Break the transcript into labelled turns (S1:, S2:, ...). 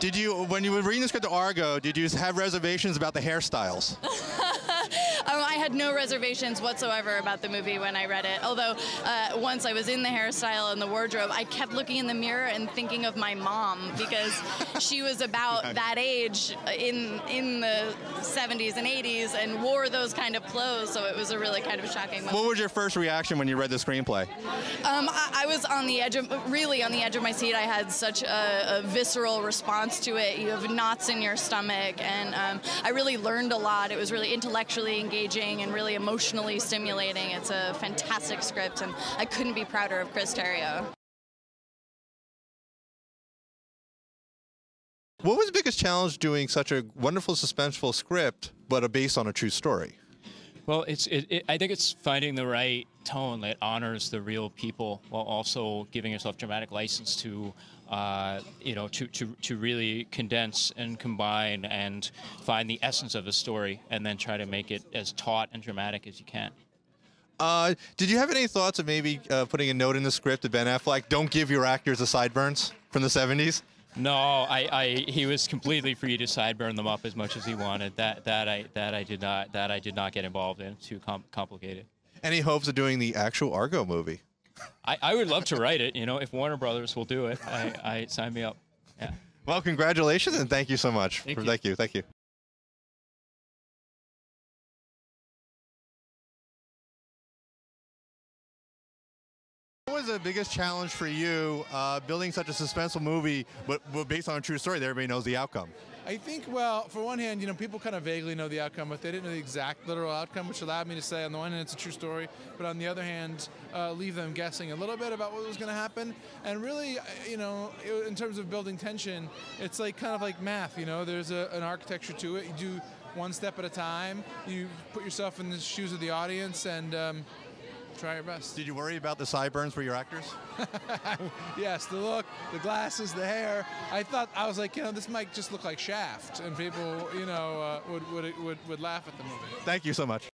S1: Did you, when you were reading the script of Argo, did you have reservations about the hairstyles?
S2: I had no reservations whatsoever about the movie when I read it. Although uh, once I was in the hairstyle and the wardrobe, I kept looking in the mirror and thinking of my mom because she was about that age in in the 70s and 80s and wore those kind of clothes. So it was a really kind of shocking moment.
S1: What was your first reaction when you read the screenplay?
S2: Um, I, I was on the edge of, really on the edge of my seat. I had such a, a visceral response to it. You have knots in your stomach, and um, I really learned a lot. It was really intellectually engaging and really emotionally stimulating. It's a fantastic script, and I couldn't be prouder of Chris Terrio.
S1: What was the biggest challenge doing such a wonderful suspenseful script, but a based on a true story?
S3: Well, it's it, it, I think it's finding the right tone that honors the real people while also giving yourself dramatic license to, uh, you know, to, to, to really condense and combine and find the essence of the story and then try to make it as taut and dramatic as you can.
S1: Uh, did you have any thoughts of maybe uh, putting a note in the script to Ben Affleck? Don't give your actors the sideburns from the 70s?
S3: No, I, I he was completely free to sideburn them up as much as he wanted. That that I that I did not that I did not get involved in. Too com- complicated.
S1: Any hopes of doing the actual Argo movie?
S3: I, I would love to write it. You know, if Warner Brothers will do it, I, I sign me up. Yeah.
S1: Well, congratulations and thank you so much.
S3: Thank you.
S1: Thank you. Thank you. Was the biggest challenge for you uh, building such a suspenseful movie, but, but based on a true story that everybody knows the outcome?
S4: I think, well, for one hand, you know, people kind of vaguely know the outcome, but they didn't know the exact literal outcome, which allowed me to say, on the one hand, it's a true story, but on the other hand, uh, leave them guessing a little bit about what was going to happen. And really, uh, you know, in terms of building tension, it's like kind of like math, you know, there's a, an architecture to it. You do one step at a time, you put yourself in the shoes of the audience, and um, try your best.
S1: Did you worry about the sideburns for your actors?
S4: Yes, the look, the glasses, the hair. I thought I was like, you know, this might just look like Shaft, and people, you know, uh, would, would would would laugh at the movie.
S1: Thank you so much.